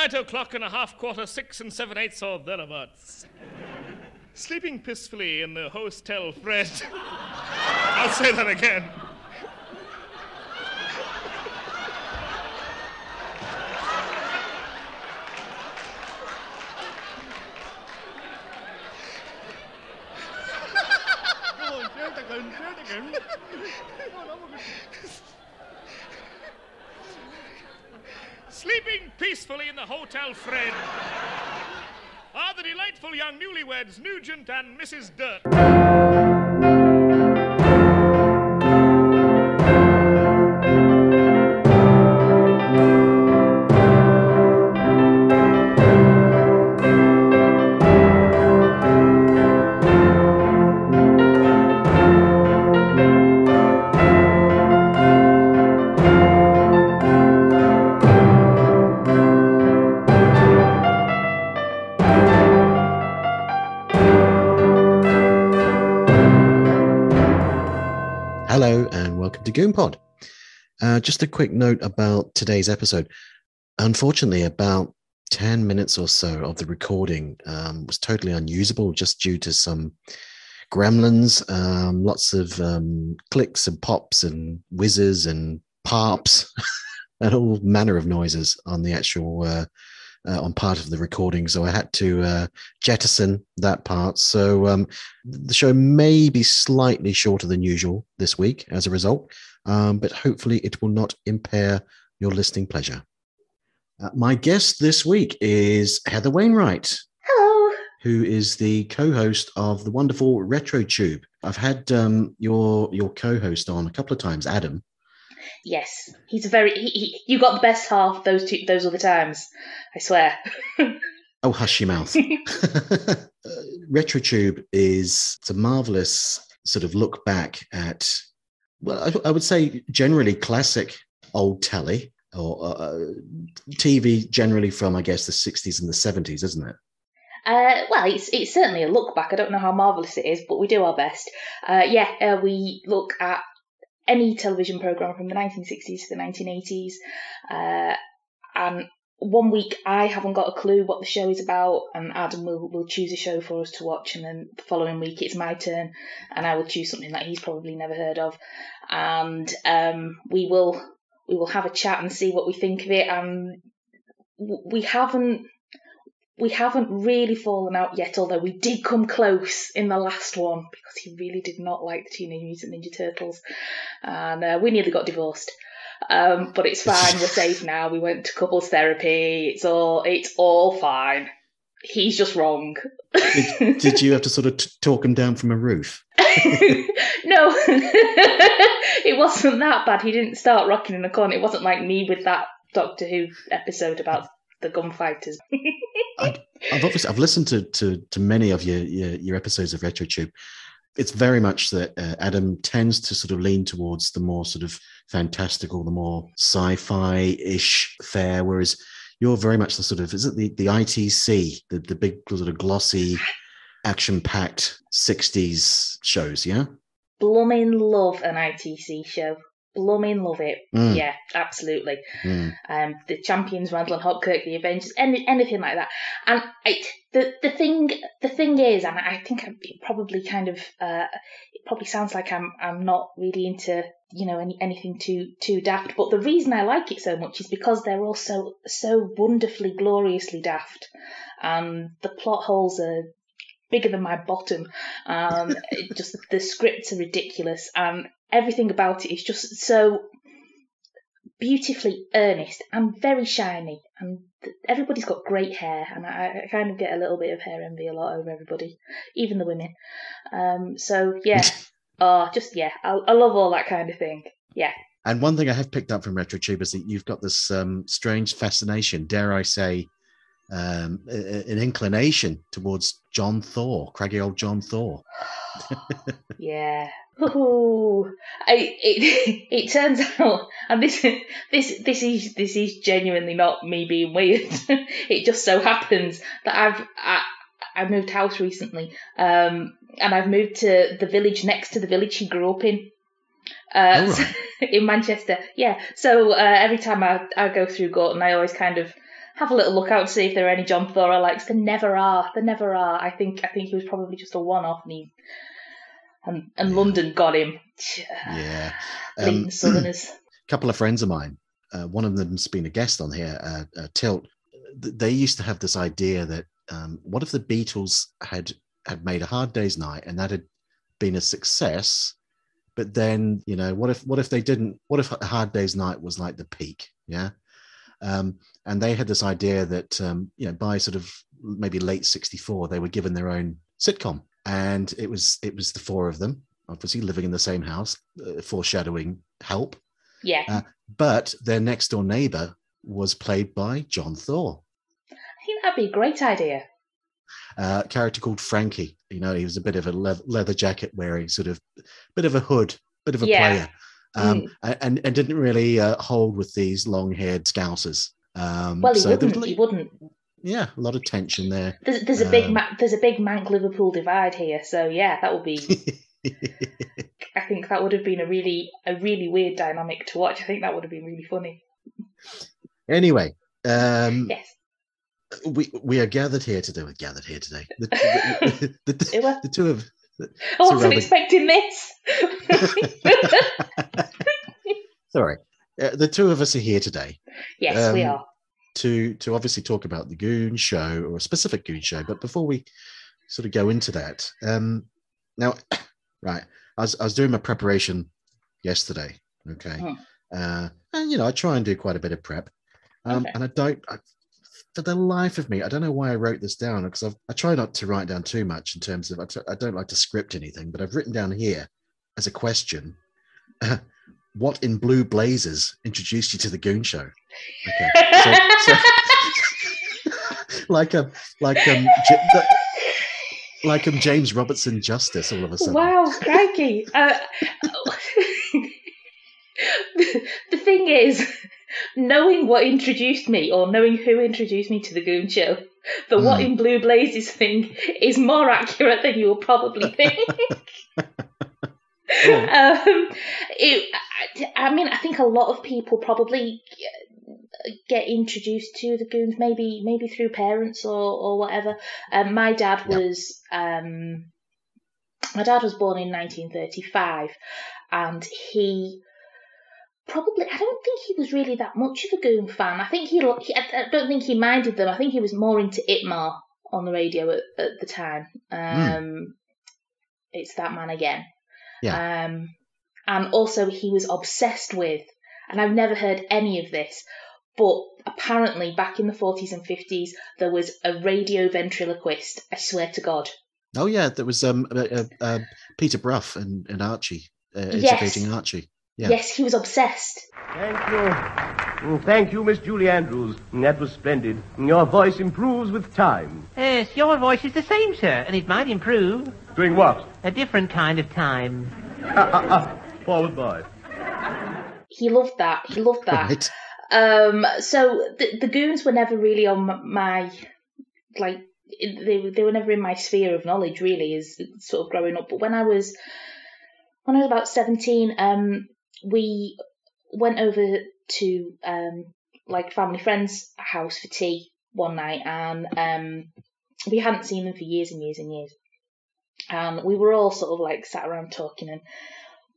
midnight o'clock and a half quarter, six and seven eighths or thereabouts. Sleeping peacefully in the hostel Fred. I'll say that again. Sleeping peacefully in the Hotel Fred are the delightful young newlyweds, Nugent and Mrs. Dirt. Just a quick note about today's episode. Unfortunately, about 10 minutes or so of the recording um, was totally unusable just due to some gremlins, um, lots of um, clicks and pops and whizzes and pops and all manner of noises on the actual uh, uh, on part of the recording. So I had to uh, jettison that part. So um, the show may be slightly shorter than usual this week as a result, um, but hopefully it will not impair your listening pleasure. Uh, my guest this week is Heather Wainwright. Hello. Who is the co-host of the wonderful Retro Tube? I've had um, your your co-host on a couple of times, Adam. Yes, he's a very. He, he, you got the best half those two those other times. I swear. Oh, hush your mouth. uh, RetroTube is it's a marvelous sort of look back at, well, I, I would say generally classic old telly or uh, TV generally from, I guess, the 60s and the 70s, isn't it? Uh, well, it's it's certainly a look back. I don't know how marvelous it is, but we do our best. Uh, yeah, uh, we look at any television program from the 1960s to the 1980s, uh, and one week I haven't got a clue what the show is about, and Adam will, will choose a show for us to watch, and then the following week it's my turn, and I will choose something that he's probably never heard of, and um, we will we will have a chat and see what we think of it. And we haven't we haven't really fallen out yet, although we did come close in the last one because he really did not like the Teenage Mutant Ninja Turtles, and uh, we nearly got divorced. Um, but it's fine. We're safe now. We went to couples therapy. It's all it's all fine. He's just wrong. Did, did you have to sort of t- talk him down from a roof? no, it wasn't that bad. He didn't start rocking in the corner. It wasn't like me with that Doctor Who episode about the gunfighters. I, I've obviously I've listened to to, to many of your, your your episodes of RetroTube. It's very much that uh, Adam tends to sort of lean towards the more sort of fantastical, the more sci-fi ish fare, whereas you're very much the sort of is it the the ITC, the the big sort of glossy, action packed '60s shows, yeah. Blooming love an ITC show. Blooming love it. Mm. Yeah, absolutely. Mm. Um, the Champions, Randall and Hopkirk, the Avengers, any, anything like that. And I, the the thing the thing is, and I think it probably kind of uh, it probably sounds like I'm I'm not really into you know any anything too too daft. But the reason I like it so much is because they're all so so wonderfully gloriously daft, and the plot holes are bigger than my bottom. Um, just the scripts are ridiculous, and everything about it is just so beautifully earnest and very shiny. And everybody's got great hair, and I, I kind of get a little bit of hair envy a lot over everybody, even the women. Um, so yeah, oh, just yeah, I, I love all that kind of thing. Yeah. And one thing I have picked up from RetroTube is that you've got this um, strange fascination, dare I say, um, an inclination towards John Thaw, craggy old John Thaw. Yeah. Ooh. I, it it turns out, and this this this is this is genuinely not me being weird. it just so happens that I've I, I moved house recently, um, and I've moved to the village next to the village he grew up in. Uh, Oh, right. in Manchester, yeah. So uh, every time I, I go through Gorton, I always kind of have a little look out to see if there are any John Thaw likes. There never are. There never are. I think I think he was probably just a one-off, and he and, and London got him. Yeah. Um, Southerners. A couple of friends of mine, uh, one of them's been a guest on here, uh, uh, Tilt. They used to have this idea that um, what if the Beatles had had made a Hard Day's Night and that had been a success, but then you know what if what if they didn't? What if a Hard Day's Night was like the peak? Yeah, um, and they had this idea that um, you know by sort of maybe late '64 they were given their own sitcom, and it was it was the four of them, obviously living in the same house, uh, foreshadowing Help Yeah. uh, but their next door neighbor was played by John Thaw, I think that'd be a great idea. a character called Frankie. You know, he was a bit of a le- leather jacket wearing, sort of bit of a hood, bit of a Yeah. player, um, Mm. and and didn't really uh, hold with these long-haired scousers. Um, Well, he so wouldn't. He wouldn't. Yeah, a lot of tension there. There's, there's a big Um, ma- there's a big Manc Liverpool divide here. So yeah, that would be. I think that would have been a really a really weird dynamic to watch. I think that would have been really funny. anyway, um, Yes. we we are gathered here today. We're gathered here today. The, the, the, the, two of I wasn't expecting this. sorry, uh, the two of us are here today. yes, we Um, are. To to obviously talk about the Goon Show or a specific Goon Show. But before we sort of go into that, um, now, right, I was I was doing my preparation yesterday. Okay, Hmm. uh, and you know I try and do quite a bit of prep, um, Okay. and I don't. I, for the life of me, I don't know why I wrote this down because I've, I try not to write down too much in terms of I t- I don't like to script anything, but I've written down here as a question. what in blue blazers introduced you to the Goon Show? Okay, so, so like um like um the- like um James Robertson Justice all of a sudden. wow, crikey. Uh, the, thing is, knowing what introduced me, or knowing who introduced me to the Goon Show, the What Hmm. in Blue Blazes thing is more accurate than you will probably think. um, it, I, mean, I think a lot of people probably get introduced to the goons, maybe maybe through parents or or whatever. Um, my dad was um, my dad was born in 1935, and he probably I don't think he was really that much of a goon fan. I think he, he I don't think he minded them. I think he was more into ITMA on the radio at, at the time. Um, It's that man again. Yeah. Um, and also he was obsessed with, and I've never heard any of this, but apparently back in the 40s and 50s there was a radio ventriloquist. I swear to God. Oh yeah, there was um uh, uh, uh, Peter Brough and, and Archie uh, Yes. educating Archie. Yeah. Yes, he was obsessed. Thank you. Mm, Thank you, Miss Julie Andrews. That was splendid. Your voice improves with time. Yes, your voice is the same, sir, and it might improve. Doing what? A different kind of time. Ah, ah, ah. Forward boy. He loved that. He loved that. Right. Um, so the, the goons were never really on my like they they were never in my sphere of knowledge really as sort of growing up. But when I was when I was about seventeen, um, we went over to um like family friends' house for tea one night, and um we hadn't seen them for years and years and years, and we were all sort of like sat around talking and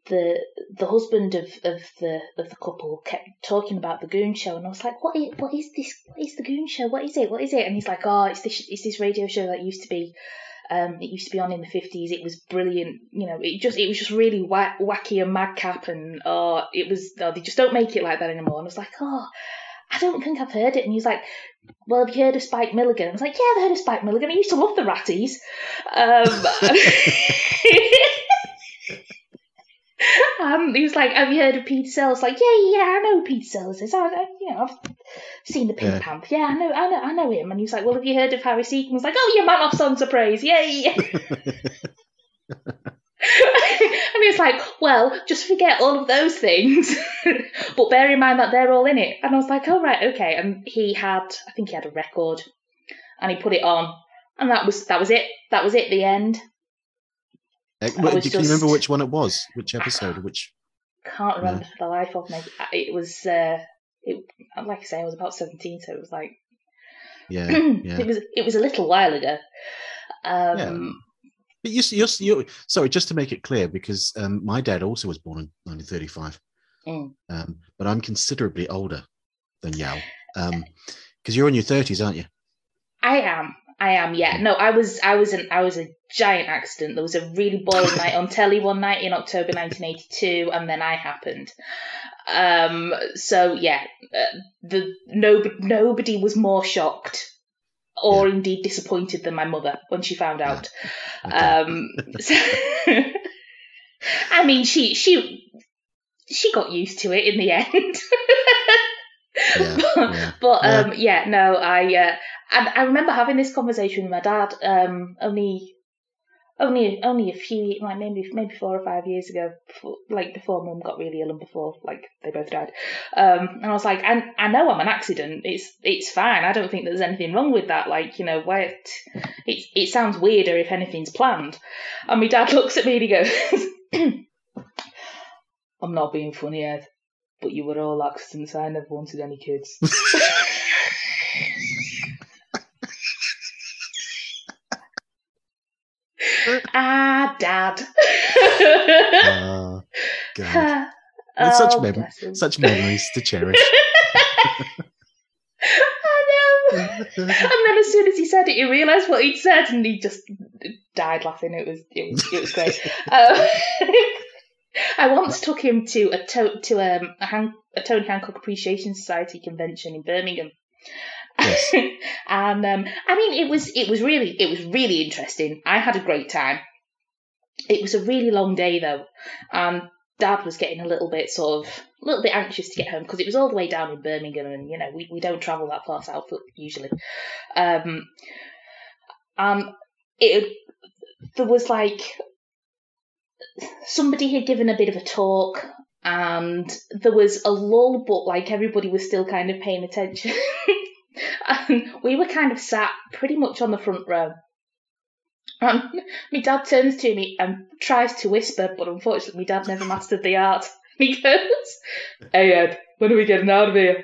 the the husband of, of the of the couple kept talking about the Goon Show, and I was like, "What is what is this? What is the Goon Show? What is it? What is it?" And he's like, "Oh, it's this it's this radio show that used to be, um, it used to be on in the fifties. It was brilliant. You know, it just it was just really wacky and madcap, and oh, it was oh, they just don't make it like that anymore." And I was like, "Oh." I don't think I've heard it. And he's like, Well, have you heard of Spike Milligan? I was like, Yeah, I've heard of Spike Milligan. I used to love the Ratties. Um, um, he was like, "Have you heard of Peter Sellers?" Like, yeah, yeah, I know Peter Sellers is. I, I, you know, I've seen the Pink Yeah. Panther. Yeah, I know, I know, I know him. And he was like, "Well, have you heard of Harry Secombe?" I was like, "Oh, yeah, Man off Songs of Praise, yay!" and he was like, "Well, just forget all of those things, but bear in mind that they're all in it." And I was like, "Oh right, okay." And he had, I think he had a record, and he put it on, and that was that was it. That was it. The end. Uh, do- Can you remember which one it was? Which episode? Which? Can't remember for the life of me. It was, uh, it, like I say, I was about 17, so it was like yeah, yeah. it was it was a little while ago. Um, But you, you're, you're sorry, just to make it clear, because um, my dad also was born in 1935, Mm. um, but I'm considerably older than Yao, because you're in your 30s, aren't you? I am. I am. Yeah. No, I was. I was an. I was a giant accident. There was a really boring night on telly one night in October 1982, and then I happened. Um. So yeah, uh, the no nobody was more shocked. Or indeed disappointed than my mother when she found out. Okay. Um, so, I mean, she she she got used to it in the end. Yeah, but, yeah. but Yeah. um, yeah, no, I uh, and I remember having this conversation with my dad um, only only only a few like maybe maybe four or five years ago, before, like before mum got really ill and before like they both died. Um, and I was like, I, I know I'm an accident. It's it's fine. I don't think there's anything wrong with that. Like you know, why it it, it sounds weirder if anything's planned. And my dad looks at me and he goes, I'm not being funny, Ed, but you were all accidents. I never wanted any kids. Dad. Ah, God. And such, Oh, mem- such memories to cherish. I know. and then as soon as he said it, he realised what he'd said, and he just died laughing. It was it was, it was great. um, I once took him to a to, to um, a, Han- a Tony Hancock Appreciation Society convention in Birmingham. Yes. and um, I mean, it was it was really it was really interesting. I had a great time. It was a really long day though, and Dad was getting a little bit sort of a little bit anxious to get home because it was all the way down in Birmingham, and you know we, we don't travel that far south usually. Um, um, it there was like somebody had given a bit of a talk and there was a lull but like everybody was still kind of paying attention. And we were kind of sat pretty much on the front row and my dad turns to me and tries to whisper but unfortunately my dad never mastered the art he goes hey ed when are we getting out of here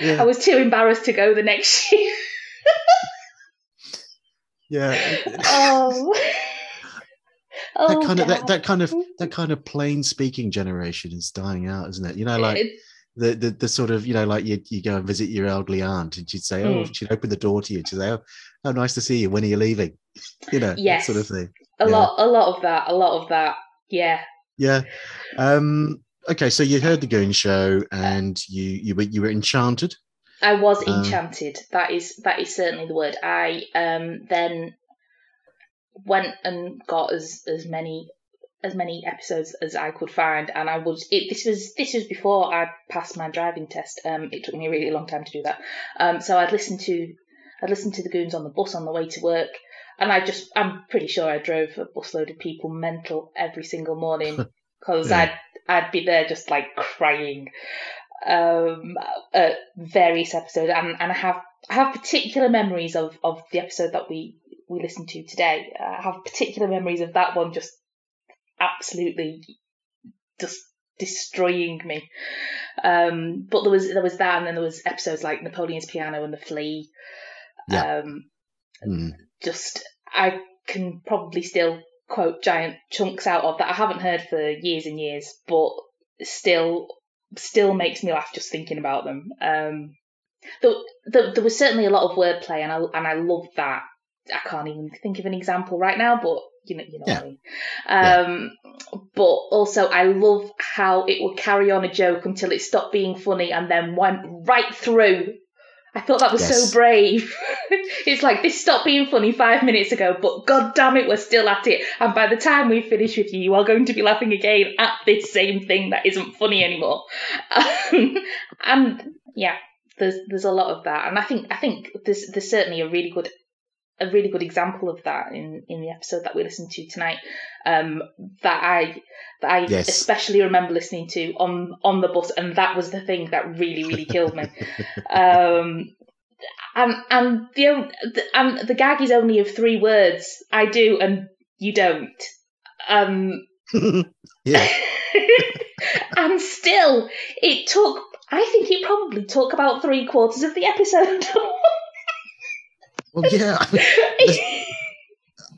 Yeah. i was too embarrassed to go the next shift yeah. Oh. oh that Oh, kind of that, that kind of that kind of plain speaking generation is dying out, isn't it? You know, like It- the, the the sort of you know like you you go and visit your elderly aunt and she'd say oh Mm. she'd open the door to you she'd say oh, oh nice to see you when are you leaving you know Yes. sort of thing a Yeah. lot, a lot of that, a lot of that. Yeah, yeah um okay so you heard the goon show and you you were you were enchanted I was Um, enchanted. that is that is certainly the word. I um then went and got as as many as many episodes as I could find, and I was it. This was this was before I passed my driving test. Um, it took me a really long time to do that. Um, so I'd listened to I'd listened to the goons on the bus on the way to work, and I just I'm pretty sure I drove a busload of people mental every single morning because Yeah. I'd I'd be there just like crying um at various episodes and, and I have I have particular memories of, of the episode that we, we listened to today. I have particular memories of that one just absolutely just destroying me. Um but there was there was that and then there was episodes like Napoleon's Piano and The Flea. Yeah. Um Mm. just I can probably still quote giant chunks out of that I haven't heard for years and years, but still still makes me laugh just thinking about them. Um, there, there, there was certainly a lot of wordplay, and I and I loved that. I can't even think of an example right now, but you know, you know Yeah. what I mean. Um, But also, I love how it would carry on a joke until it stopped being funny and then went right through. I thought that was Yes. so brave. it's like this stopped being funny five minutes ago, but god damn it, we're still at it. And by the time we finish with you, you are going to be laughing again at this same thing that isn't funny anymore. And yeah, there's there's a lot of that, and I think I think there's there's certainly a really good a really good example of that in in the episode that we listened to tonight. Um, that I that I Yes. especially remember listening to on on the bus, and that was the thing that really really killed me. Um, and and the and the gag is only of three words. I do and you don't. Um, yeah and still, it took. I think it probably took about three quarters of the episode. Well, yeah. I,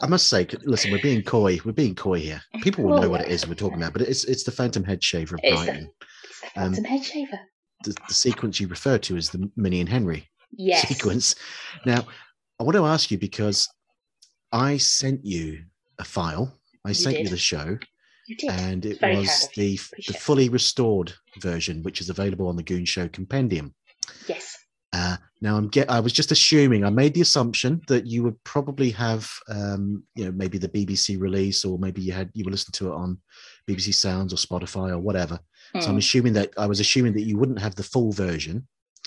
I must say, listen, we're being coy. We're being coy here. People will know what it is we're talking about, but it's it's the Phantom Head Shaver of It's the- Brighton. it's the Phantom um, head shaver. The, the sequence you refer to is the Minnie and Henry Yes. sequence. Now, I want to ask you because I sent you a file. I You sent you the show, You did. and it was kind of you. the, the fully restored version, which is available on the Goon Show Compendium. yes. Uh, now I'm get. I was just assuming. I made the assumption that you would probably have, um, you know, maybe the BBC release, or maybe you had you were listening to it on BBC Sounds or Spotify or whatever. So I'm Hmm. assuming that I was assuming that you wouldn't have the full version.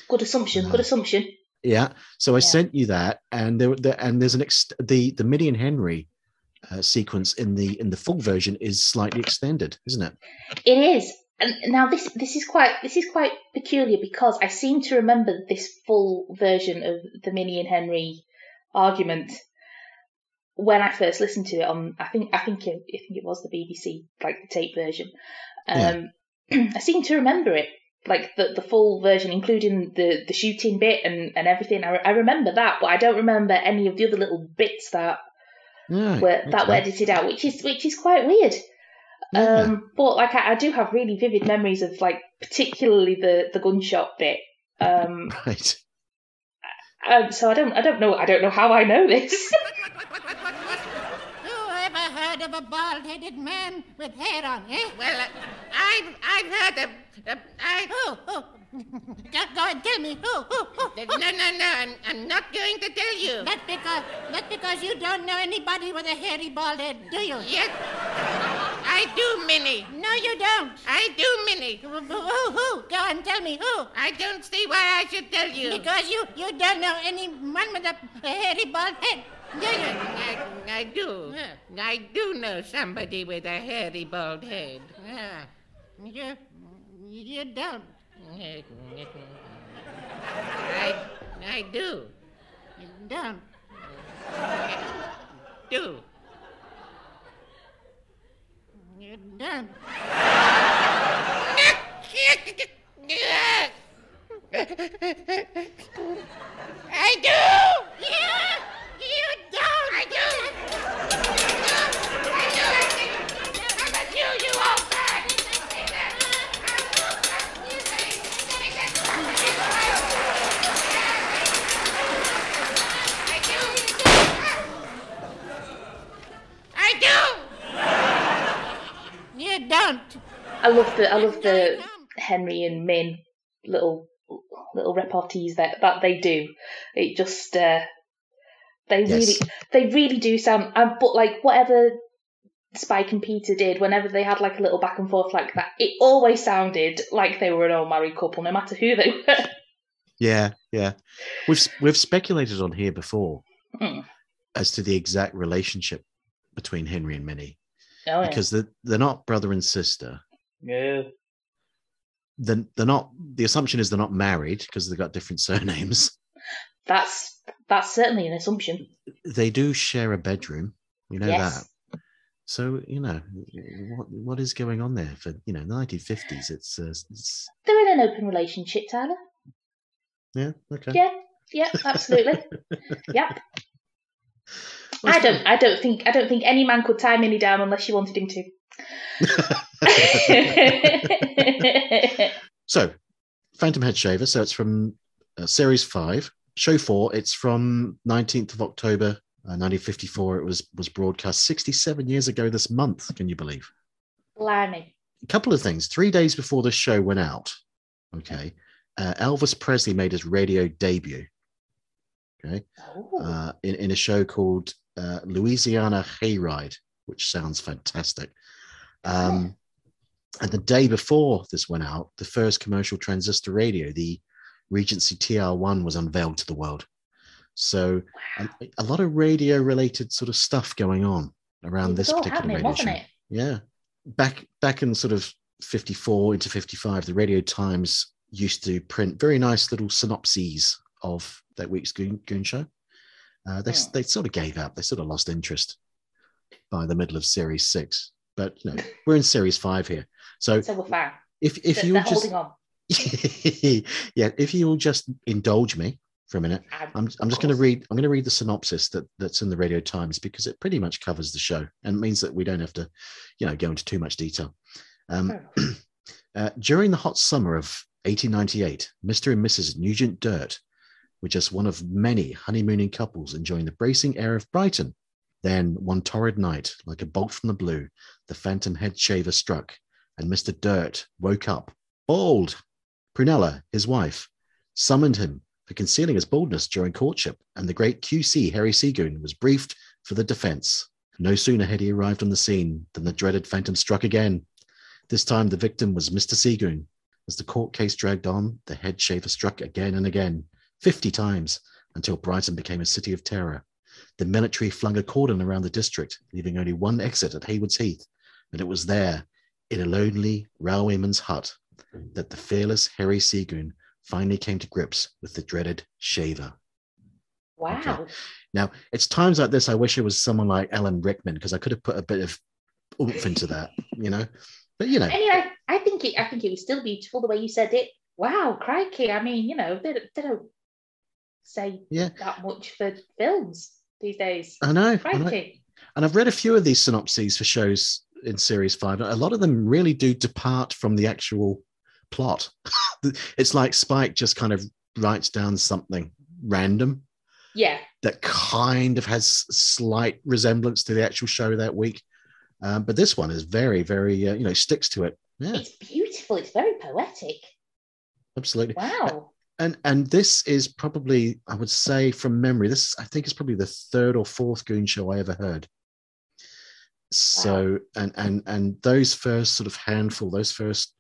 Good assumption. Uh, Good assumption. Yeah. So I Yeah. sent you that, and there, there and there's an ex- the the Minnie and Henry uh, sequence in the in the full version is slightly extended, isn't it? It is. And now this this is quite this is quite peculiar because I seem to remember this full version of the Minnie and Henry argument when I first listened to it on I think I think it, I think it was the BBC like the tape version. Um, I seem to remember it like the the full version, including the the shooting bit and and everything. I, re- I remember that, but I don't remember any of the other little bits that Right, were that were edited out, which is which is quite weird. Yeah. Um, but like I, I do have really vivid memories of like particularly the the gunshot bit. Um, Right. um, so I don't I don't know I don't know how I know this. Who ever heard of a bald-headed man with hair on, eh? Well, uh, I've, I've heard of. Uh, I. Who? Who? go, go and tell me. Who? Who? Who? No, no, no, I'm, I'm not going to tell you. That's because that's because you don't know anybody with a hairy bald head, do you? Yes, I do, Minnie. No, you don't. I do, Minnie. Who? Who? who? Go and tell me who. I don't see why I should tell you. Because you you don't know anyone with a, hairy bald head, do you? I, I do. Yeah. I do know somebody with a hairy bald head. Yeah. You you don't. I, I do. You don't. Do. You don't. I do! Yeah. You don't. I do! I love the I love the. Henry and Min little little repartees that that they do. It just uh, they Yes. really they really do sound. Um, but like whatever Spike and Peter did, whenever they had like a little back and forth like that, it always sounded like they were an old married couple, no matter who they were. Yeah, yeah. We've we've speculated on here before Hmm. as to the exact relationship between Henry and Minnie Oh, yeah. because they're, they're not brother and sister. No. They're, they're not. The assumption is they're not married because they've got different surnames. That's that's certainly an assumption. They do share a bedroom. We know Yes. that. So you know what what is going on there for you know the 1950s? It's, uh, it's They're in an open relationship, Tyler. yeah okay. Yeah, yeah, absolutely. yep. Well, I don't. I don't think. I don't think any man could tie Minnie down unless you wanted him to. So, Phantom Head Shaver. So it's from uh, Series Five, Show Four. It's from 19th of October, uh, 1954. It was was broadcast 67 years ago this month. Can you believe? Blimey. A couple of things. Three days before the show went out, okay, uh, Elvis Presley made his radio debut. Okay, Oh. uh, in in a show called uh, Louisiana Hayride, which sounds fantastic. Um, and the day before this went out, the first commercial transistor radio, the Regency TR1, was unveiled to the world. So a, a lot of radio related sort of stuff going on around it was this particular happening, radio wasn't show. it? Yeah. Back back in sort of 54 into 55, the Radio Times used to print very nice little synopses of that week's Goon, Goon show. Uh, they, Hmm. they sort of gave up. They sort of lost interest by the middle of series six. but you know, we're in series five here. So So we're fine. if if They're- you they're just holding on. yeah, if you'll just indulge me for a minute, I'm, I'm just going to read. I'm going to read the synopsis that that's in the Radio Times because it pretty much covers the show and means that we don't have to, you know, go into too much detail. Um, uh, during the hot summer of 1898, Mr. and Mrs. Nugent Dirt were just one of many honeymooning couples enjoying the bracing air of Brighton. Then, one torrid night, like a bolt from the blue, the phantom head shaver struck, and Mr. Dirt woke up, bald. Prunella, his wife, summoned him for concealing his baldness during courtship, and the great QC, Harry Seagoon, was briefed for the defense. No sooner had he arrived on the scene than the dreaded phantom struck again. This time, the victim was Mr. Seagoon. As the court case dragged on, the head shaver struck again and again, 50 times, until Brighton became a city of terror. The military flung a cordon around the district, leaving only one exit at Haywards Heath, and it was there, in a lonely railwayman's hut, that the fearless Harry Seagoon finally came to grips with the dreaded shaver. Wow. Now, it's times like this I wish it was someone like Alan Rickman because I could have put a bit of oomph into that, you know. But you know, Anyway, I think it. I think it was still beautiful the way you said it. Wow, crikey! I mean, you know, they, don't- they don't say Yeah. that much for films these days. I know, I know. Crikey! And I've read a few of these synopses for shows in series five. A lot of them really do depart from the actual plot. it's like Spike just kind of writes down something random Yeah, that kind of has slight resemblance to the actual show that week. Um, but this one is very, very, uh, you know, sticks to it. Yeah, it's beautiful. It's very poetic. absolutely. Wow. And and this is probably, I would say, from memory, this I think is probably the third or fourth Goon show I ever heard. So and and and those first sort of handful, those first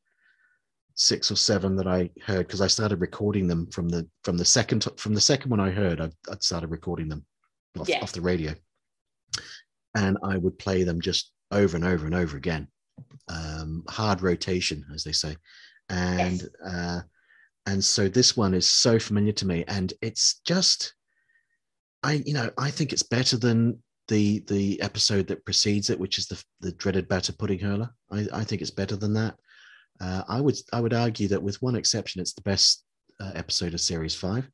six or seven that I heard, because I started recording them from the from the second from the second one I heard, I I started recording them off, Yeah. off the radio, and I would play them just over and over and over again, um, hard rotation, as they say, and. Yes. Uh, and so this one is so familiar to me and it's just i you know i think it's better than the the episode that precedes it which is the the dreaded batter pudding hurler i i think it's better than that uh, i would i would argue that with one exception it's the best uh, episode of series 5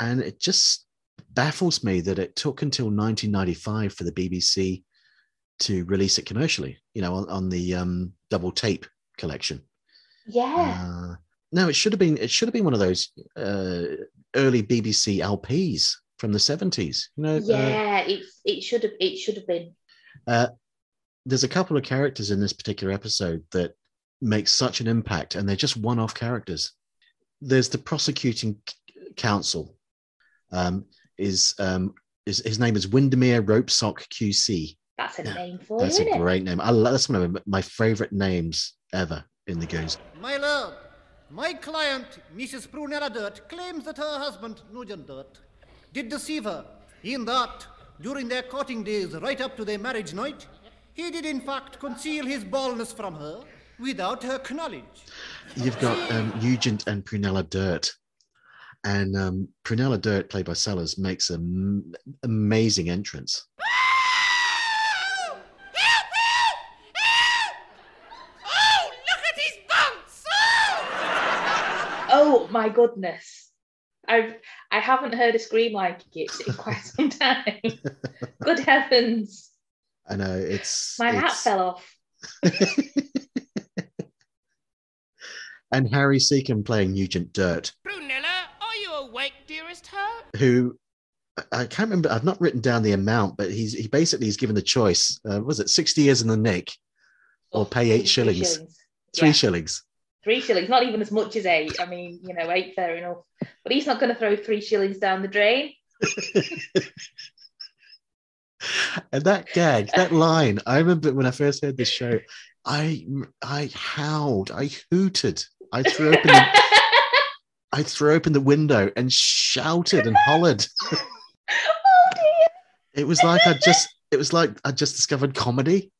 and it just baffles me that it took until 1995 for the bbc to release it commercially you know on, on the um double tape collection Yeah. uh, no, it should have been. It should have been one of those uh, early BBC LPs from the seventies. You know, uh, yeah. It's it should have it should have been. there's a couple of characters in this particular episode that make such an impact, and they're just one-off characters. There's the prosecuting counsel. Um, is um, is his name is Windermere Ropesock QC. That's a name for That's you, a isn't it? great name. I love, that's one of my favorite names ever in the Goons. My lord, my client, Mrs. Prunella Dirt, claims that her husband, Nugent Dirt, did deceive her in that, during their courting days right up to their marriage night, he did in fact conceal his baldness from her without her knowledge. You've got um, Nugent and Prunella Dirt. And um, Prunella Dirt, played by Sellers, makes an amazing entrance. Help! Help! Help! Oh, look at his bumps! Oh! Oh my goodness. I've I haven't heard a scream like it in quite some time. Good heavens. I know it's. My hat fell off. and Harry Secombe playing Nugent Dirt, Prunella, are you awake, dearest heart? who I- I can't remember. I've not written down the amount, but he's he basically is given the choice. Uh, was it sixty years in the nick or pay eight Three shillings? shillings. Three Yeah. shillings. Three shillings, not even as much as eight. I mean, you know, eight, fair enough. But he's not going to throw three shillings down the drain. and that gag, that line, I remember when I first heard this show, I I howled, I hooted, I threw open the, I threw open the window and shouted and hollered. oh dear. It was like I just it was like I just discovered comedy.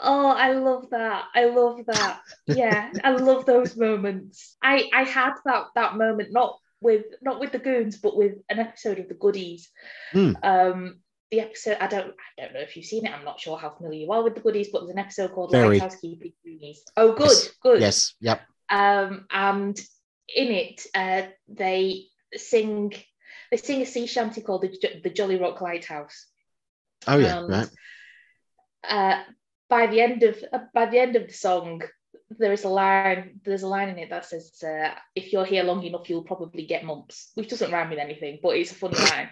Oh, I love that. I love that. Yeah, I love those moments. I I had that that moment not with not with the goons, but with an episode of the goodies. Hmm. Um, the episode. I don't I don't know if you've seen it. I'm not sure how familiar you are with the goodies, but there's an episode called Very. Lighthouse Keeping Loonies. Oh, good, Yes. good. Yes. Yep. Um, and in it, uh, they sing they sing a sea shanty called the, the Jolly Rock Lighthouse. Oh yeah. And, right. Uh, by the end of uh, by the end of the song, there is a line. There's a line in it that says, uh, "If you're here long enough, you'll probably get mumps," which doesn't rhyme with anything, but it's a funny line.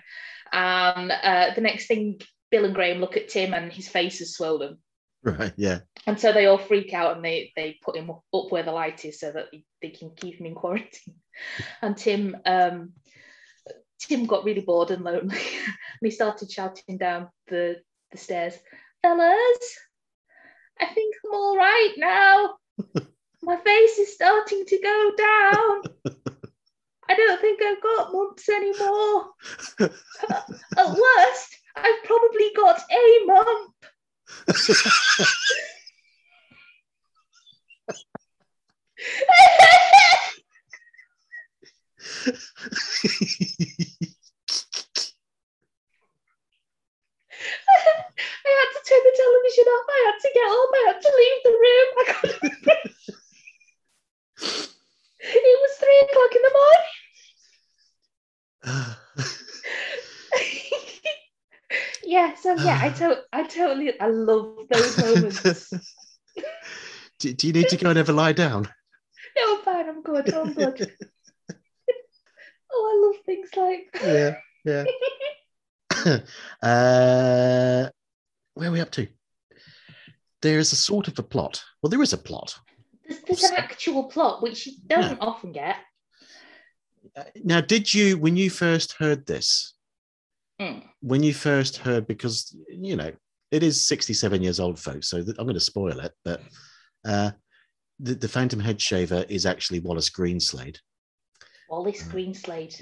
And uh, the next thing, Bill and Graham look at Tim, and his face is swollen, Right. Yeah. and so they all freak out and they they put him up, up where the light is so that they can keep him in quarantine. And Tim, um, Tim got really bored and lonely, and he started shouting down the the stairs, "Fellas, I think I'm all right now. My face is starting to go down. I don't think I've got mumps anymore. At worst, I've probably got a mump." I had to turn the television off. I had to get home. I had to leave the room. I couldn't. it was three o'clock in the morning. yeah. So yeah, I to- I totally I love those moments. do, do you need to go and ever lie down? no, I'm fine. I'm good. I'm good. oh, I love things like. Yeah. Yeah. uh, where are we up to? There's a sort of a plot. Well, there is a plot. There's, there's an actual plot which you don't often get. Uh, Now, did you, when you first heard this, Mm. when you first heard, because, you know, it is 67 years old, folks, so th- I'm going to spoil it, but uh, the, the Phantom Head Shaver is actually Wallace Greenslade. Wallace Greenslade.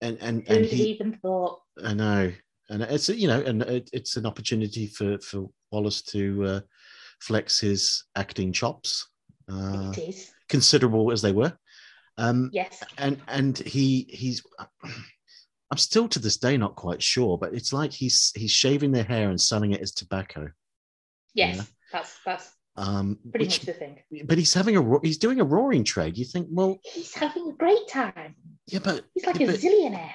And, and, Who'd and he, even thought? I know, and it's you know, and it, it's an opportunity for for Wallace to uh, flex his acting chops, uh, considerable as they were. Um, Yes. and and he he's. I'm still to this day not quite sure, but it's like he's he's shaving their hair and selling it as tobacco. Yes. Yeah. That's that's Um, pretty which- much the thing. but he's having a he's doing a roaring trade. You think, well, He's having a great time. yeah, but He's like yeah, a but- zillionaire.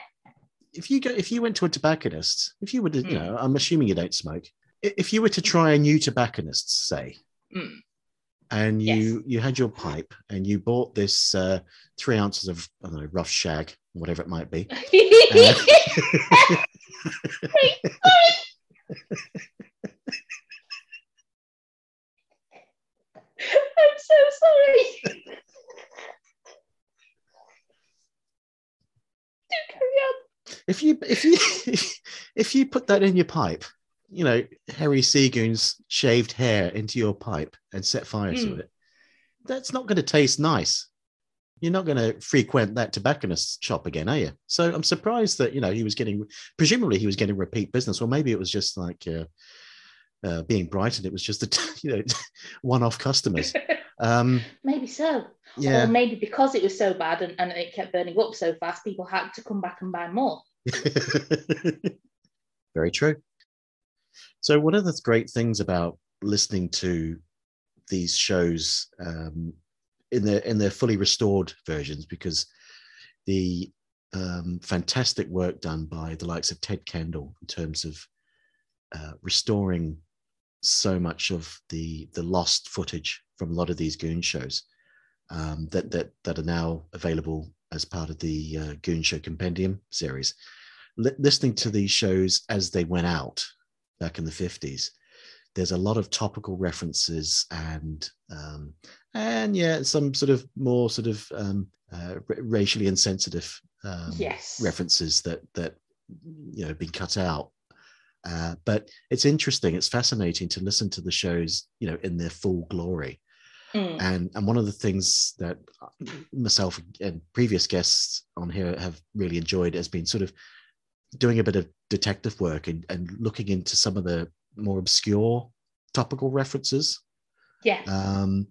If you go if you went to a tobacconist if you were to you Mm. know i'm assuming you don't smoke if you were to try a new tobacconist say Mm. and you you had your pipe and you bought this uh three ounces of i don't know rough shag whatever it might be I'm so sorry. Do carry on. If you if you if you put that in your pipe you know harry seagoon's shaved hair into your pipe and set fire to Mm. it that's not going to taste nice you're not going to frequent that tobacconist shop again are you so i'm surprised that you know he was getting presumably he was getting repeat business or maybe it was just like uh, uh, being brighton it was just a you know one-off customers um Maybe so. yeah Or maybe because it was so bad and, and it kept burning up so fast, people had to come back and buy more. Very true. So, one of the great things about listening to these shows um, in their in their fully restored versions, because the um, fantastic work done by the likes of Ted Kendall in terms of uh, restoring so much of the the lost footage from a lot of these Goon shows um, that that that are now available as part of the uh, Goon Show Compendium series. Li- listening to these shows as they went out back in the fifties, there's a lot of topical references and um, and yeah, some sort of more sort of um, uh, ra- racially insensitive um, Yes. references that that you know been cut out. Uh, but it's interesting. It's fascinating to listen to the shows, you know, in their full glory. Mm. And and one of the things that myself and previous guests on here have really enjoyed has been sort of doing a bit of detective work and, and looking into some of the more obscure topical references. Yeah. Um,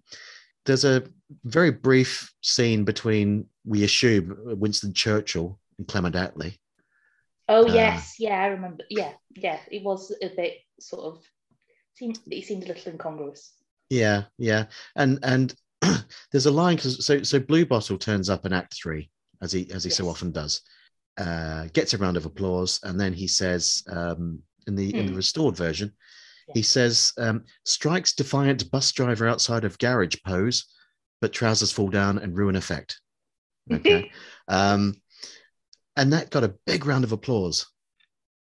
there's a very brief scene between, we assume, Winston Churchill and Clement Attlee. Oh Uh, yes, yeah, I remember. Yeah, yeah, it was a bit sort of seemed it seemed a little incongruous. Yeah, yeah, and and there's a line because so so Bluebottle turns up in Act Three as he as he so often does, uh, gets a round of applause, and then he says um, in the in the Hmm. restored version, he says um, strikes defiant bus driver outside of garage pose, but trousers fall down and ruin effect. Okay, um, and that got a big round of applause.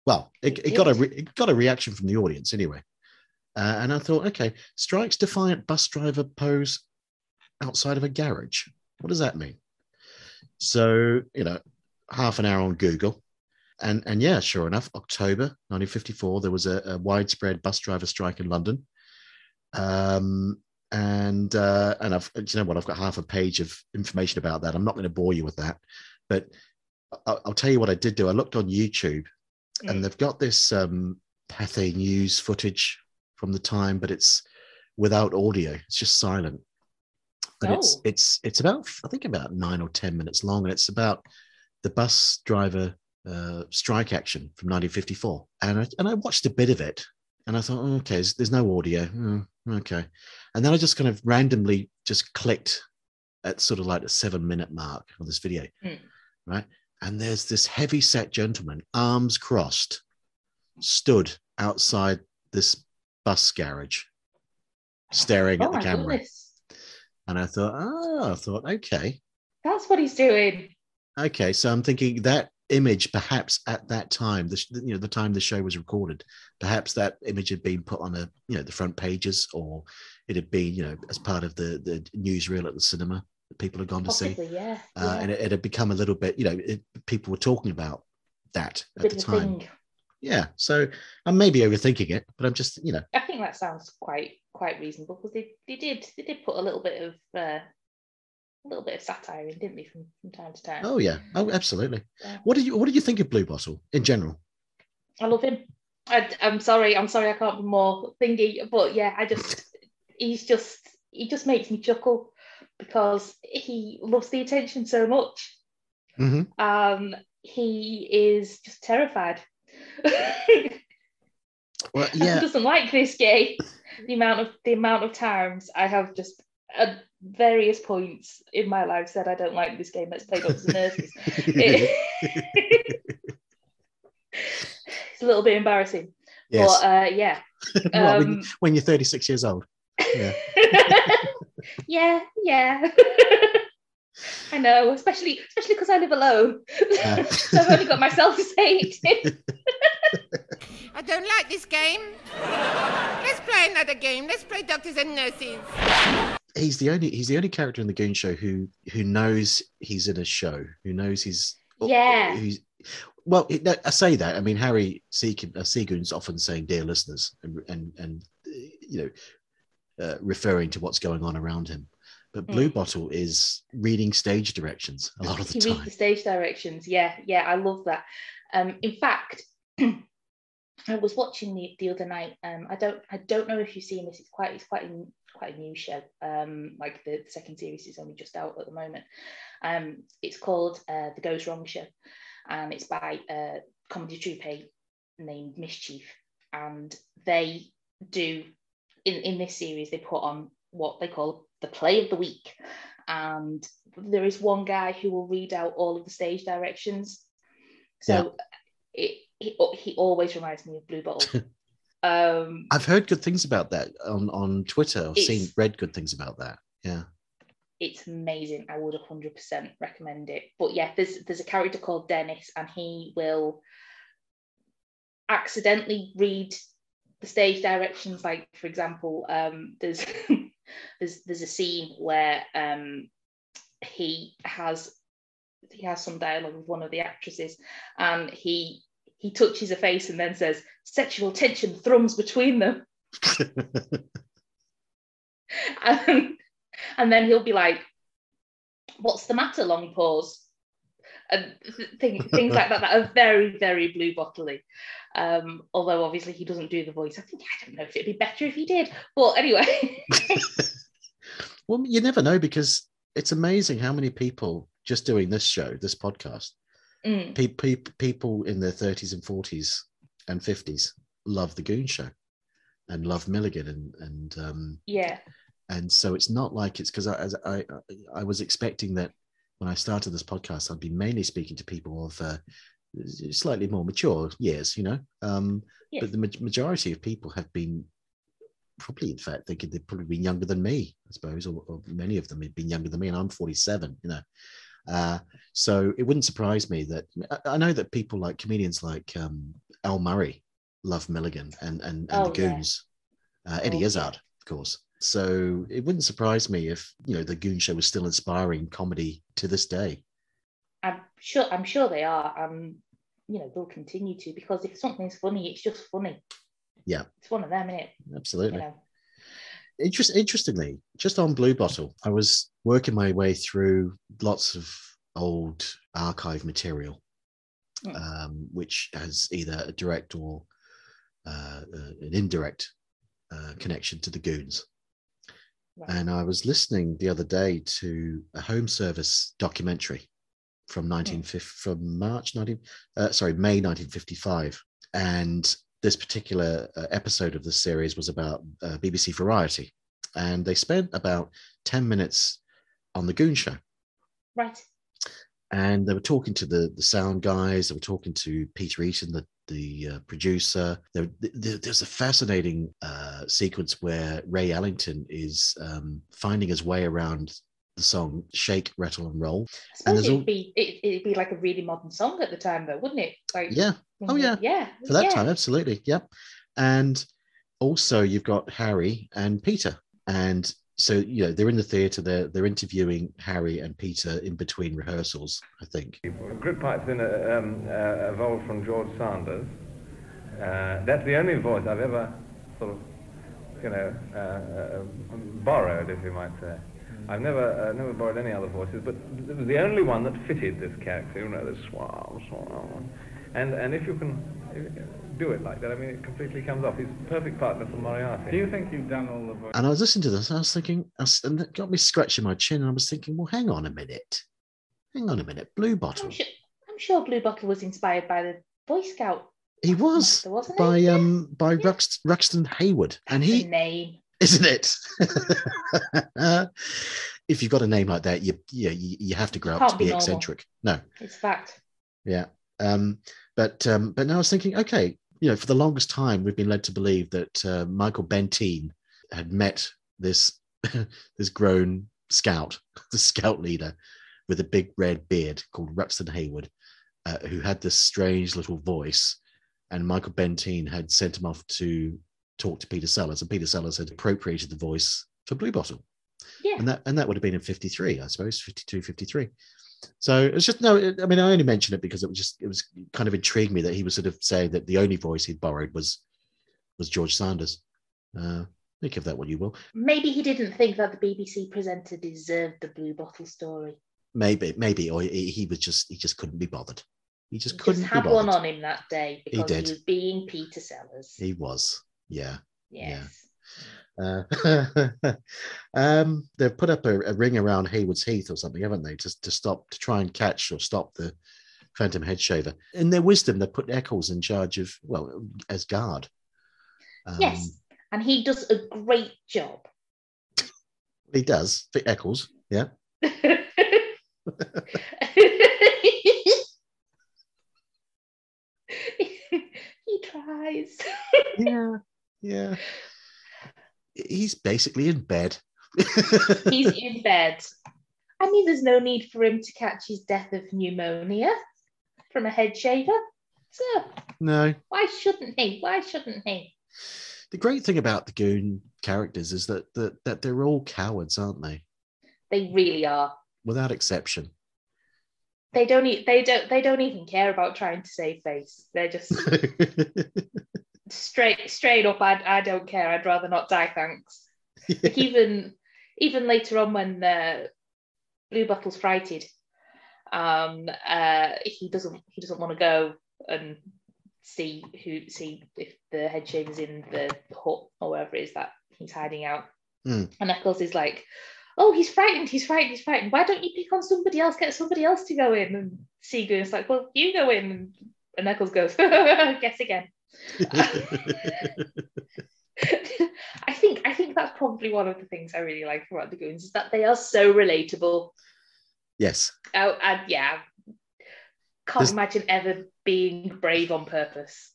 Well, it, It it got a re- it got a reaction from the audience anyway. Uh, and I thought, okay, strikes defiant bus driver pose outside of a garage. What does that mean? So, you know, half an hour on Google. And, and yeah, sure enough, October 1954, there was a, a widespread bus driver strike in London. Um, and uh, and I've you know what I've got half a page of information about that. I'm not going to bore you with that, but I'll, I'll tell you what I did do. I looked on YouTube, Mm. and they've got this um, Pathé News footage from the time, but it's without audio. It's just silent. But it's Oh. it's it's about I think about nine or ten minutes long, and it's about the bus driver uh, strike action from 1954. And I, and I watched a bit of it, and I thought, oh, okay, there's, there's no audio. Oh, okay, and then I just kind of randomly just clicked at sort of like a seven minute mark of this video, Mm. right? And there's this heavy set gentleman, arms crossed, stood outside this bus garage, staring Oh at the camera. goodness, And I thought, oh, I thought, okay, that's what he's doing. okay. So I'm thinking that image, perhaps at that time, the you know the time the show was recorded, perhaps that image had been put on a you know the front pages, or it had been you know as part of the the newsreel at the cinema that people had gone to see, yeah. uh, yeah. and it, it had become a little bit you know it, people were talking about that at the time. thing. Yeah, so I may be overthinking it, but I'm just you know I think that sounds quite quite reasonable because they, they did they did put a little bit of uh, a little bit of satire in, didn't they, from, from time to time? oh yeah, oh absolutely. Yeah. What did you what did you think of Bluebottle in general? I love him. I, am sorry, I'm sorry, I can't be more thingy, but yeah, I just he's just he just makes me chuckle because he loves the attention so much. hmm Um, he is just terrified. Well, He yeah, doesn't like this game. The amount of the amount of times I have just at various points in my life said I don't like this game. Let's play Doctors and Nurses. It- it's a little bit embarrassing, yes. but uh, yeah, Well, when, um, when you're 36 years old. Yeah. yeah, yeah. I know, especially especially because I live alone. Yeah. so I've only got myself to say it. I don't like this game. Let's play another game. Let's play Doctors and Nurses. he's the only he's the only character in the Goon Show who who knows he's in a show, who knows he's Yeah. Who's, well, I say that. I mean, Harry Seeg- uh, Seagoon's often saying "dear listeners" and and, and uh, you know, uh, referring to what's going on around him. But Blue Mm. Bottle is reading stage directions a lot of the he reads the stage directions. Yeah, yeah, I love that. Um, in fact, I was watching the, the other night. Um, I don't I don't know if you've seen this. It's quite it's quite a, quite a new show. Um, like the, second series is only just out at the moment. Um, it's called uh, The Goes Wrong Show, and it's by a comedy troupe named Mischief, and they do in in this series they put on what they call the play of the week and there is one guy who will read out all of the stage directions so it, he, he always reminds me of Bluebottle um I've heard good things about that on on Twitter. I've seen read good things about that. Yeah. it's amazing i would 100% recommend it but yeah there's there's a character called dennis and he will accidentally read the stage directions like for example um there's there's there's a scene where um he has he has some dialogue with one of the actresses and he he touches her face and then says sexual tension thrums between them. And, and then he'll be like what's the matter long pause? And th- thing, things like that that are very very blue bottly. Um although obviously he doesn't do the voice. I think i don't know if it'd be better if he did but anyway. Well, you never know because it's amazing how many people just doing this show, this podcast, Mm. Pe- pe- people in their 30s and 40s and 50s love the Goon Show and love Milligan and and um, Yeah. and so it's not like it's because I, as I I was expecting that when I started this podcast I'd be mainly speaking to people of uh, slightly more mature years, you know. Um, Yes. But the ma- majority of people have been probably, in fact, they could, they've probably been younger than me, I suppose, or, or many of them have been younger than me, and I'm 47, you know. Uh, so it wouldn't surprise me that I, know that people like comedians like um, Al Murray love Milligan and and, and Oh, the yeah. Goons, uh, Eddie Oh. Izzard, of course. So it wouldn't surprise me if you know the Goon Show was still inspiring comedy to this day. I'm sure. I'm sure they are. Um, you know, they'll continue to because if something's funny, it's just funny. Yeah. It's one of them, isn't it? Absolutely. You know. Interest, interestingly, just on Bluebottle, I was working my way through lots of old archive material, Mm. um, which has either a direct or uh, uh, an indirect uh, connection to the Goons. And I was listening the other day to a home service documentary from 1950 from March 19 uh, sorry May 1955 and this particular uh, episode of the series was about uh, BBC Variety and they spent about 10 minutes on the Goon show Right. and they were talking to the the sound guys they were talking to Peter Eton the the uh, producer there, there- there's a fascinating uh, sequence where Ray Ellington is um, finding his way around the song Shake Rattle and Roll I suppose it'd all- be it, it'd be like a really modern song at the time, though, wouldn't it? Like yeah Oh, yeah. yeah. for that yeah. time absolutely yep and also you've got harry and peter and so you know they're in the theater they're they're interviewing harry and peter in between rehearsals i think Grit been uh, um, uh, evolved from George Sanders. Uh, that's the only voice I've ever sort of, you know, uh, uh, borrowed, if you might say. I've never, uh, never borrowed any other voices, but it was the only one that fitted this character, you know, this suave, suave. And, and if you can if you can do it like that, I mean, it completely comes off. He's a perfect partner for Moriarty. Do you think you've done all the voices? and i was listening to this and i was thinking and it got me scratching my chin and i was thinking well hang on a minute hang on a minute Bluebottle I'm sure, I'm sure Bluebottle was inspired by the Boy Scout. he was master, wasn't by he? Yeah. um by Rux, ruxton hayward and he name. isn't it? if you've got a name like that, you yeah, you, you have to grow up to be be eccentric. No, It's fact. yeah. Um, but um, but now I was thinking, okay, you know, for the longest time we've been led to believe that uh, Michael Bentine had met this this grown scout, the scout leader with a big red beard called Ruxton Hayward, uh, who had this strange little voice, and Michael Bentine had sent him off to talk to Peter Sellers, and Peter Sellers had appropriated the voice for Bluebottle. Yeah. and that and that would have been in 53 i suppose 52 53 so it's just no it- i mean i only mention it because it was just it was kind of intrigued me that he was sort of saying that the only voice he'd borrowed was was george sanders uh think of that what you will Maybe he didn't think that the BBC presenter deserved the Bluebottle story. maybe maybe or he, he was just he just couldn't be bothered he just He couldn't just had one on him that day He because he, did. was being Peter Sellers. he was yeah yes. Uh, um, they've put up a, a ring around Haywards Heath or something, haven't they, to, to stop, to try and catch or stop the Phantom Headshaver. In their wisdom, they put Eccles in charge of, well, as guard. Um, yes. And he does a great job. He does, for Eccles, yeah. he tries. Yeah, yeah. He's basically in bed. He's in bed. I mean, there's no need for him to catch his death of pneumonia from a head shaver. So no. why shouldn't he? Why shouldn't he? The great thing about the Goon characters is that, that, that they're all cowards, aren't they? They really are. Without exception. They don't. E- they don't. They don't even care about trying to save face. They're just straight, straight up. I, I don't care. I'd rather not die. Thanks. Like even, even later on when uh, Bluebottle's frighted, um, uh, he doesn't. He doesn't want to go and see who see if the head shaver's in the hut or wherever it is that he's hiding out. Hmm. And Eccles is like, oh, he's frightened, he's frightened, he's frightened. Why don't you pick on somebody else? Get somebody else to go in. And Seagoon's like, well, you go in. And Eccles goes, guess again. I think I think that's probably one of the things I really like about the Goons is that they are so relatable. yes. Oh, and yeah, can't There's- imagine ever being brave on purpose.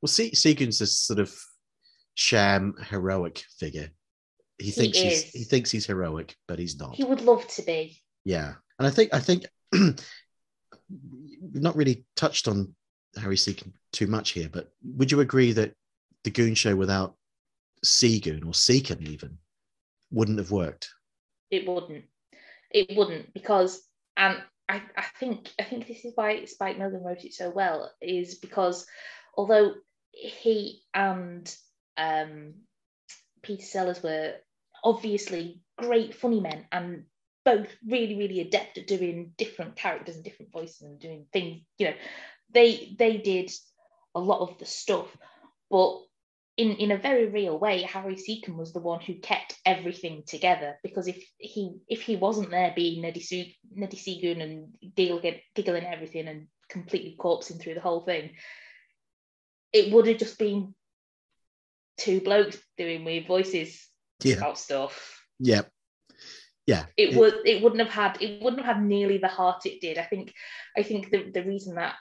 Well, Se- Seagoon's this sort of sham heroic figure. He thinks he's is. he thinks he's heroic, but he's not. He would love to be. Yeah, and I think I think we've not really touched on Harry Secombe too much here, but would you agree that the Goon Show without Seagoon or Seacon even wouldn't have worked? It wouldn't. It wouldn't because, and I, I think I think this is why Spike Milligan wrote it so well is because although he and um, Peter Sellers were obviously great funny men and both really really adept at doing different characters and different voices and doing things you know they they did a lot of the stuff but in in a very real way harry secombe was the one who kept everything together because if he if he wasn't there being neddy, seagoon and giggling, giggling everything and completely corpsing through the whole thing it would have just been two blokes doing weird voices Yeah, about stuff yeah, yeah. it would it wouldn't have had it wouldn't have had nearly the heart it did. I think I think the, the reason that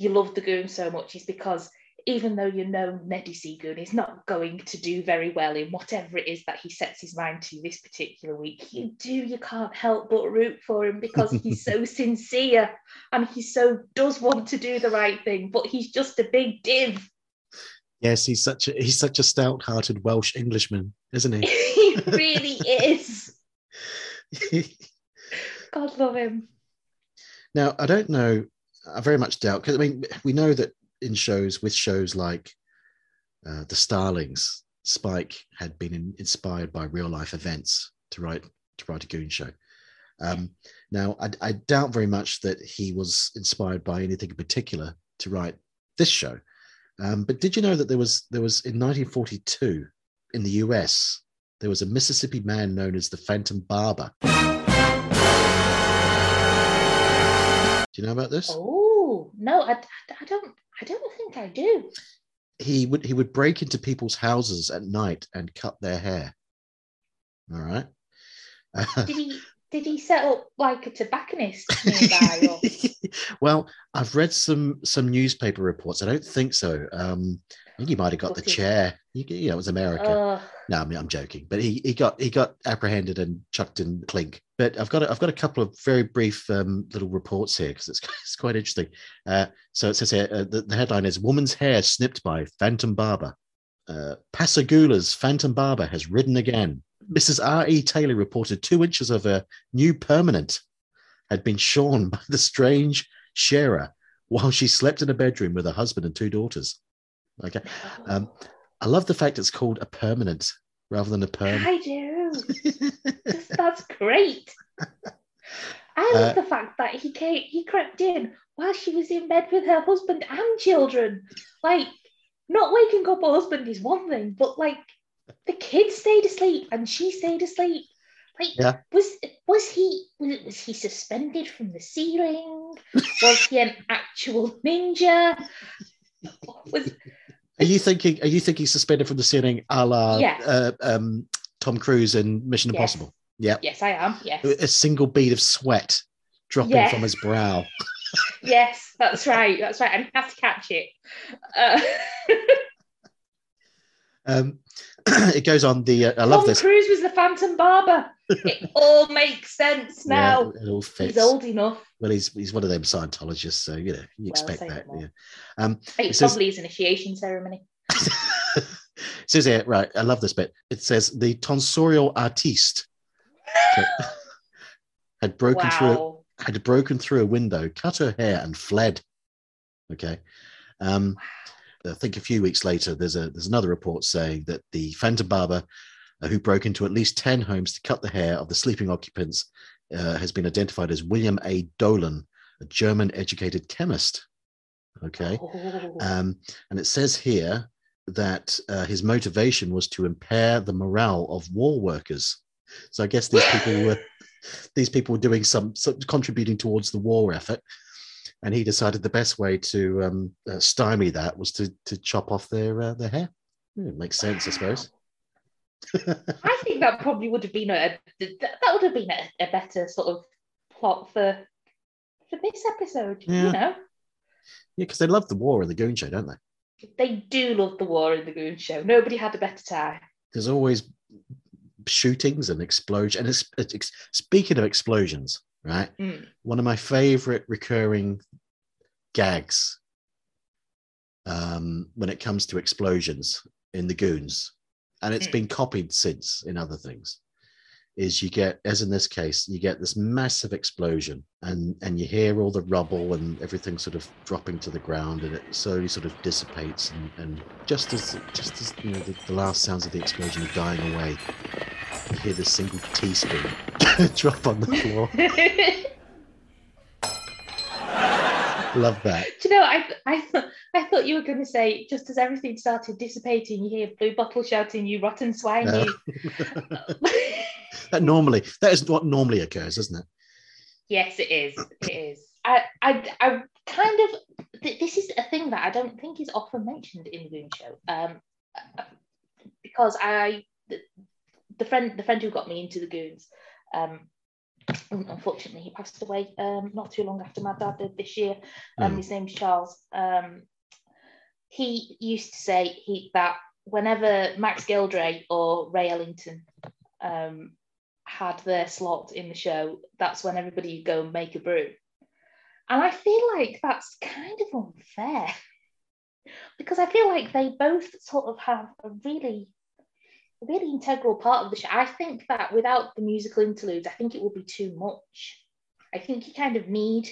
you love the goon so much is because even though you know Neddy Seagoon is not going to do very well in whatever it is that he sets his mind to this particular week, you do you can't help but root for him because he's so sincere and he so does want to do the right thing, but he's just a big div. Yes, he's such a he's such a stout-hearted Welsh Englishman, isn't he? he really is. God love him. Now, I don't know. I very much doubt because I mean we know that in shows with shows like uh, the Starlings, Spike had been in, inspired by real life events to write to write a Goon show. Um, now, I, I doubt very much that he was inspired by anything in particular to write this show. Um, but did you know that there was there was in 1942 in the U.S. there was a Mississippi man known as the Phantom Barber. Do you know about this? Oh no, I, I don't I don't think I do. he would he would break into people's houses at night and cut their hair. All right. Did he did he set up like a tobacconist nearby? Or... well, I've read some some newspaper reports. I don't think so. Um, think he might have got the chair. You, you know, it was America. Ugh. No, I mean, I'm joking. But he, he got he got apprehended and chucked in clink. But I've got a, I've got a couple of very brief um, little reports here because it's it's quite interesting. Uh, so it says here uh, the, the headline is "Woman's hair snipped by Phantom Barber." Uh, Pascagoula's Phantom Barber has ridden again. Mrs. R. E. Taylor reported two inches of her new permanent had been shorn by the strange sharer while she slept in a bedroom with her husband and two daughters. Okay. Um, I love the fact it's called a permanent rather than a perm. I do. That's great. I love Uh, the fact that he came, he crept in while she was in bed with her husband and children. Like, not waking up her husband is one thing, but like the kids stayed asleep and she stayed asleep. Like, Yeah. was was he was, was he suspended from the ceiling? Was he an actual ninja? Was Are you thinking? Are you thinking suspended from the ceiling, a la Yeah. uh, um, Tom Cruise in Mission Yes. Impossible? Yeah, yes, I am. Yes, a single bead of sweat dropping Yeah. from his brow. yes, that's right. That's right. I have to catch it. Uh, Um, it goes on. The uh, I love Tom this. Cruise was the Phantom Barber. It all makes sense now. Yeah, it all fits. He's old enough. Well, he's he's one of them Scientologists, so you know you expect that. Yeah. Um, It It says- probably is initiation ceremony. it says here, right? I love this bit. It says the tonsorial artiste had broken through had broken through a window, cut her hair, and fled. Okay. Um, I think a few weeks later, there's a there's another report saying that the Phantom Barber, who broke into at least ten homes to cut the hair of the sleeping occupants, uh, has been identified as William A. Dolan, a German-educated chemist. Okay. Oh. Um, and it says here that uh, his motivation was to impair the morale of war workers. So I guess these people were these people were doing some, some contributing towards the war effort, and he decided the best way to um, uh, stymie that was to to chop off their uh, their hair. Yeah, it makes sense, I suppose. I think that probably would have been a that would have been a, a better sort of plot for for this episode. Yeah. You know, Yeah, because they love the war in the Goon Show, don't they? they do love the war in the Goon Show. Nobody had a better time. There's always shootings and explosion. And it's, it's speaking of explosions, right? Mm. One of my favorite recurring gags um, when it comes to explosions in the Goons, and it's Mm. been copied since in other things. Is you get, as in this case, you get this massive explosion, and and you hear all the rubble and everything sort of dropping to the ground, and it slowly sort of dissipates, and, and just as just as you know the, the last sounds of the explosion are dying away, you hear this single teaspoon drop on the floor. Love that. Do you know? I I I thought you were going to say just as everything started dissipating, you hear Bluebottle shouting, "You rotten swine!" No. You. that normally that is what normally occurs, isn't it? Yes, it is. It is. I, I, I kind of. th- This is a thing that I don't think is often mentioned in the Goon Show, um, because I, the, the friend, the friend who got me into the Goons, um, unfortunately he passed away um, not too long after my dad did this year. Um, Mm. His name's Charles. Um, he used to say he that whenever Max Geldray or Ray Ellington um, had their slot in the show, that's when everybody would go and make a brew. And I feel like that's kind of unfair because I feel like they both sort of have a really, really integral part of the show. I think that without the musical interludes, I think it would be too much. I think you kind of need,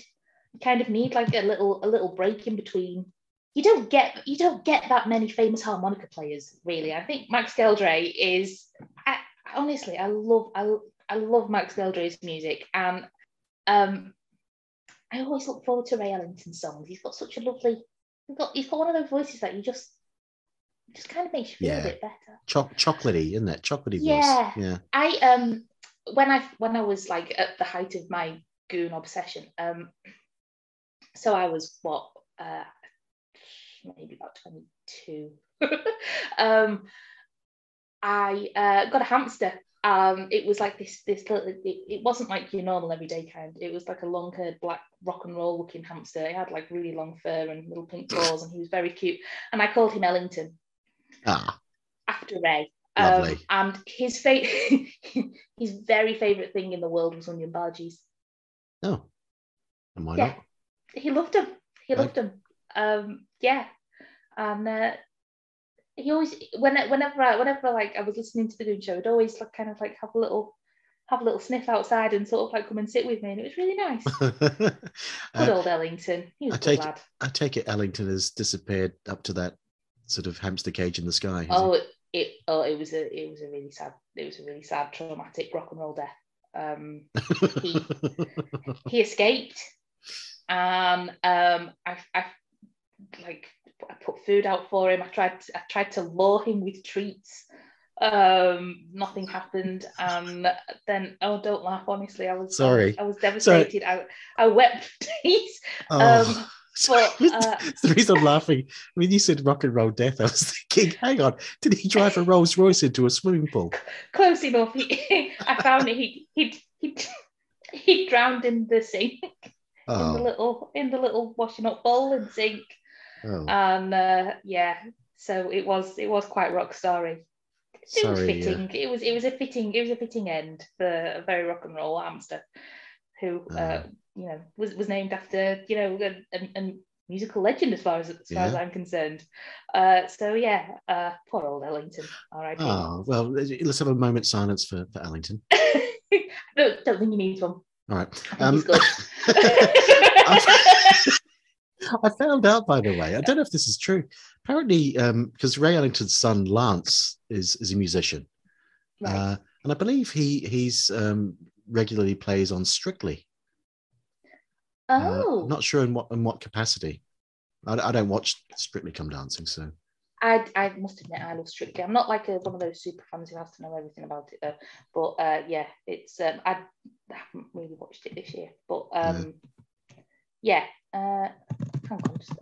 you kind of need like a little, a little break in between. You don't get, you don't get that many famous harmonica players, really. I think Max Geldray is, I, honestly, I love, I, I love Max Geldray's music, and um, I always look forward to Ray Ellington's songs. He's got such a lovely, he's got, he's got one of those voices that you just, just kind of makes you feel Yeah. a bit better. Choc- chocolatey, isn't it? Chocolatey Yeah. voice. Yeah. I um when I when I was like at the height of my goon obsession, um, so I was what uh maybe about twenty two. um, I uh, got a hamster. Um, it was like this this little. It, it wasn't like your normal everyday kind. It was like a long haired black rock and roll looking hamster. He had like really long fur and little pink paws, and he was very cute. And I called him Ellington Ah, after Ray. Lovely. Um, and his fa- his very favourite thing in the world was onion bhajis. oh. And why Yeah. not? He loved them. He Right. loved them. Um, yeah. And uh, he always, when, whenever, I, whenever like I was listening to the Goon Show, I'd always like kind of like have a little, have a little sniff outside and sort of like come and sit with me, and it was really nice. Good Uh, old Ellington. He was I good take lad. I take it Ellington has disappeared up to that sort of hamster cage in the sky. Oh, it, oh, it was a, it was a really sad, it was a really sad, traumatic rock and roll death. Um, he he escaped and um I, I like I put food out for him I tried I tried to lure him with treats um nothing happened and then oh don't laugh honestly I was Sorry. I was, I was devastated I, I wept for days Oh, um, but, uh, the reason I'm laughing when you said rock and roll death, I was thinking, hang on, did he drive a Rolls Royce into a swimming pool? close enough he, I found it he he he he drowned in the sink in the Oh, little in the little washing up bowl and sink oh and uh, yeah, so it was it was quite rock starry. It was sorry. uh, fitting. It was it was a fitting it was a fitting end for a very rock and roll hamster, who uh, Ah. You know was was named after you know a, a, musical legend as far as as far as I'm concerned. Uh, so yeah, uh, poor old Ellington. All right. Oh, well, let's have a moment's silence for, for Ellington. don't, don't think you need one. All right. Um. I found out, by the way, I don't know if this is true. Apparently, because Ray Ellington's son Lance is is a musician, Right. uh, and I believe he he's um, regularly plays on Strictly. Uh, oh, I'm not sure in what in what capacity. I, I don't watch Strictly Come Dancing, so I, I must admit I love Strictly. I'm not like a, one of those super fans who has to know everything about it, though. But uh, yeah, it's um, I haven't really watched it this year, but um, yeah. Uh, hang on, just,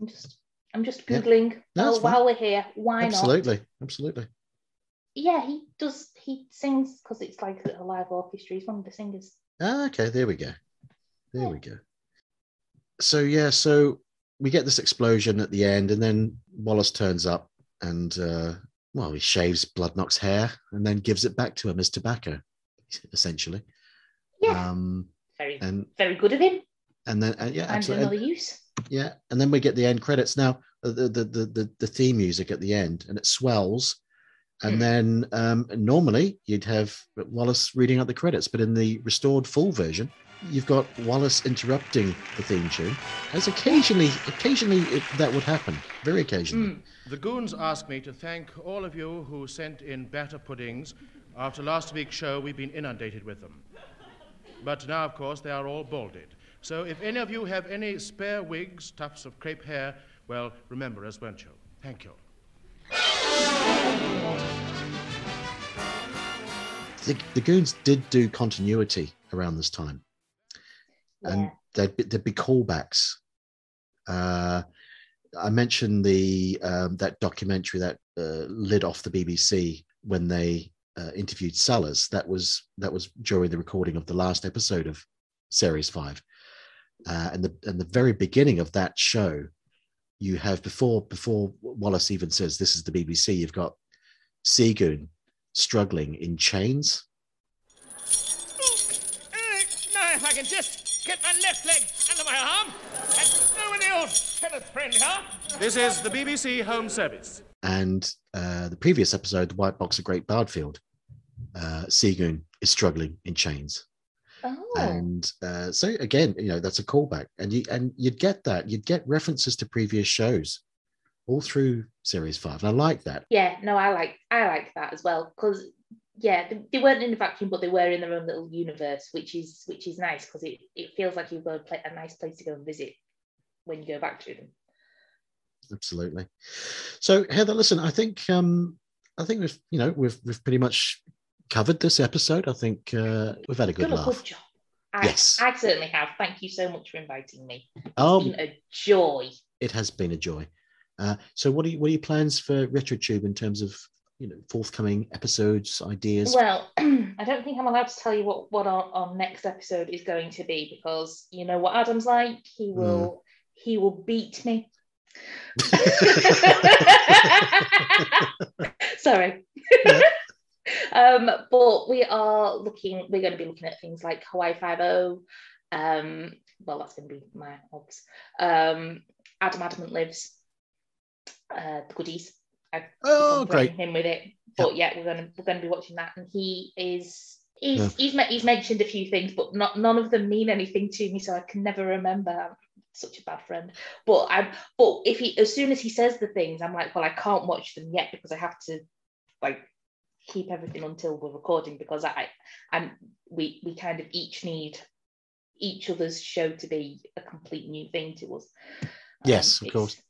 I'm just I'm just Yeah. googling No, oh, while we're here. Why not? absolutely, absolutely. Yeah, he does. He sings because it's like a live orchestra. He's one of the singers. Ah, okay, there we go. There we go. So yeah, so we get this explosion at the end, and then Wallace turns up and uh, well, he shaves Bloodnok's hair and then gives it back to him as tobacco, essentially. Yeah, Um, very and very good of him. and then uh, yeah, And absolutely. another use. Yeah, and then we get the end credits. Now uh, the the the the, the theme music at the end, and it swells, and Hmm. then um, normally you'd have Wallace reading out the credits, but in the restored full version, you've got Wallace interrupting the theme tune. As occasionally, occasionally it, that would happen, very occasionally. Mm. The goons ask me to thank all of you who sent in batter puddings. After last week's show, we've been inundated with them. But now, of course, they are all balded. So if any of you have any spare wigs, tufts of crepe hair, well, remember us, won't you? Thank you. The, the Goons did do continuity around this time, and there'd be, there'd be callbacks. Uh, I mentioned the um, that documentary that uh, lit off the BBC when they uh, interviewed Sellers. That was that was during the recording of the last episode of Series Five, uh, and the and the very beginning of that show, you have before before Wallace even says this is the BBC. You've got Seagoon struggling in chains. Now, if I can just get my left leg under my arm and throw in the old Kenneth friend, huh? This is the BBC Home Service. And uh, the previous episode, The White Box of Great Bardfield, uh, Seagoon is struggling in chains. Oh, And uh, so again, you know, that's a callback. And you and you'd get that. You'd get references to previous shows all through series five. And I like that. yeah. No, I like I like that as well because yeah, they, they weren't in a vacuum, but they were in their own little universe, which is which is nice because it, it feels like you've got a, a nice place to go and visit when you go back to them. Absolutely. So Heather, listen, I think um I think we've you know we've we've pretty much covered this episode. I think uh, we've had a good Done a laugh. good job. I, Yes. I certainly have. Thank you so much for inviting me. It's Oh, been a joy. it has been a joy. Uh, so, what are you, what are your plans for RetroTube in terms of you know forthcoming episodes, ideas? Well, I don't think I'm allowed to tell you what what our, our next episode is going to be because you know what Adam's like. He Hmm. will he will beat me. Sorry. Um, but we are looking. We're going to be looking at things like Hawaii Five O. Um, well, that's going to be my obs. Um, Adam Adamant lives. Uh, the goodies. I oh, great! him with it. But yeah, we're gonna we're gonna be watching that, and he is he's Yeah. he's he's mentioned a few things, but not none of them mean anything to me, so I can never remember. I'm such a bad friend. But I but if he as soon as he says the things, I'm like, well, I can't watch them yet because I have to like keep everything until we're recording because I and we we kind of each need each other's show to be a complete new thing to us. Yes, of course.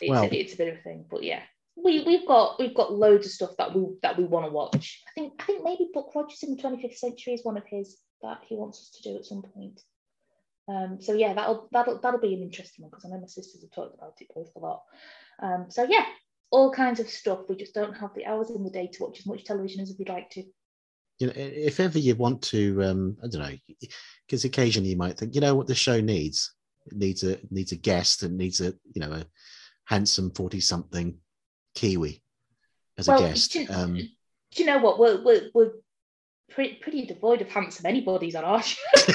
It's, Well- a, it's a bit of a thing, but yeah, we we've got we've got loads of stuff that we that we want to watch. I think I think maybe Buck Rogers in the 25th century is one of his that he wants us to do at some point. Um, so yeah, that'll that'll that'll be an interesting one because I know my sisters have talked about it both a lot. Um, so yeah, all kinds of stuff. We just don't have the hours in the day to watch as much television as we'd like to. You know, if ever you want to, um, I don't know, because occasionally you might think, you know, what the show needs. It needs a needs a guest and needs a you know a handsome forty something Kiwi as a guest. do- Um, Do you know what? We're we're, we're pretty, pretty devoid of handsome anybody's on our show.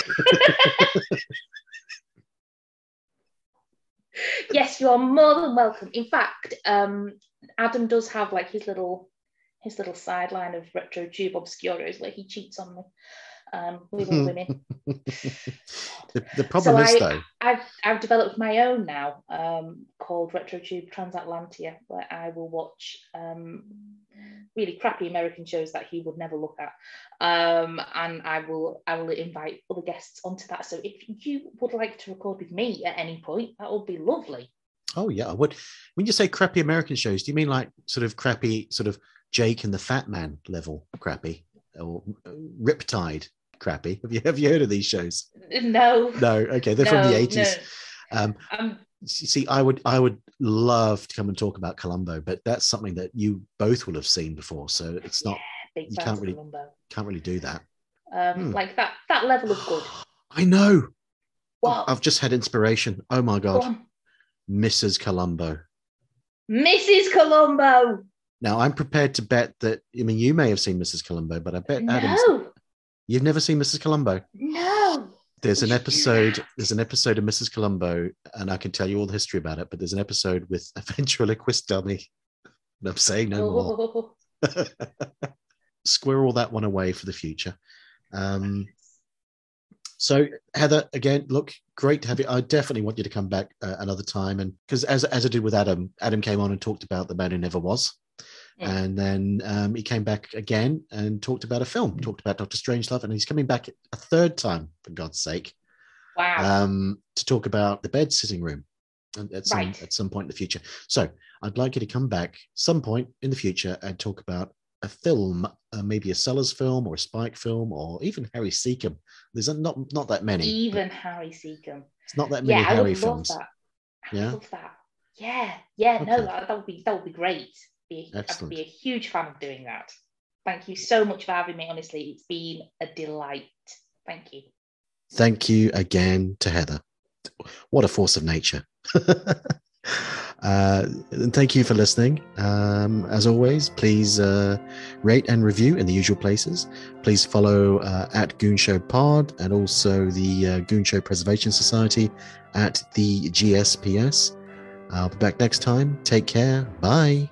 yes, you are more than welcome. In fact, um, Adam does have like his little his little sideline of retro tube obscuros where he cheats on me um, with all women. the, the problem so is I, though, I've I've developed my own now um, called RetroTube Transatlantia, where I will watch um, really crappy American shows that he would never look at, um, and I will I will invite other guests onto that. So if you would like to record with me at any point, that would be lovely. Oh yeah, I would. When you say crappy American shows, do you mean like sort of crappy, sort of Jake and the Fat Man level crappy, or uh, Riptide crappy? Have you have you heard of these shows? No. No. Okay, they're from the eighties. no. Um, Um, see, I would I would love to come and talk about Columbo, but that's something that you both will have seen before, so it's not big you can't really Columbo. can't really do that. Um, Hmm. Like that that level of good. I know. What? I've just had inspiration. Oh my god, on. Mrs. Columbo. Mrs. Columbo. Now I'm prepared to bet that. I mean, you may have seen Mrs. Columbo, but I bet Adam's. No, You've never seen Mrs. Columbo. no. There's an Would you do episode. There's an episode of Mrs. Columbo, and I can tell you all the history about it. But there's an episode with a ventriloquist dummy. And I'm saying no more. Oh, Squirrel that one away for the future. Um, so Heather, again, look, great to have you. I definitely want you to come back uh, another time, and because as as I did with Adam, Adam came on and talked about the man who never was, Yeah. and then um, he came back again and talked about a film, talked about Doctor Strangelove, and he's coming back a third time for God's sake wow. um, to talk about the bed sitting room at some Right. at some point in the future. So I'd like you to come back some point in the future and talk about a film, uh, maybe a Sellers film or a Spike film or even Harry Secombe. There's not not that many. Even Harry Secombe. it's not that many Yeah, I Harry would films. love that. I Yeah? love that. Yeah, yeah. No, that, that would be that would be great. Be, I'd be a huge fan of doing that. Thank you so much for having me. Honestly, it's been a delight. Thank you. Thank you again to Heather. What a force of nature. uh, and thank you for listening. Um, as always, please uh, rate and review in the usual places. Please follow uh, at Goon Show Pod and also the uh, Goon Show Preservation Society at the GSPS. I'll be back next time. Take care. Bye.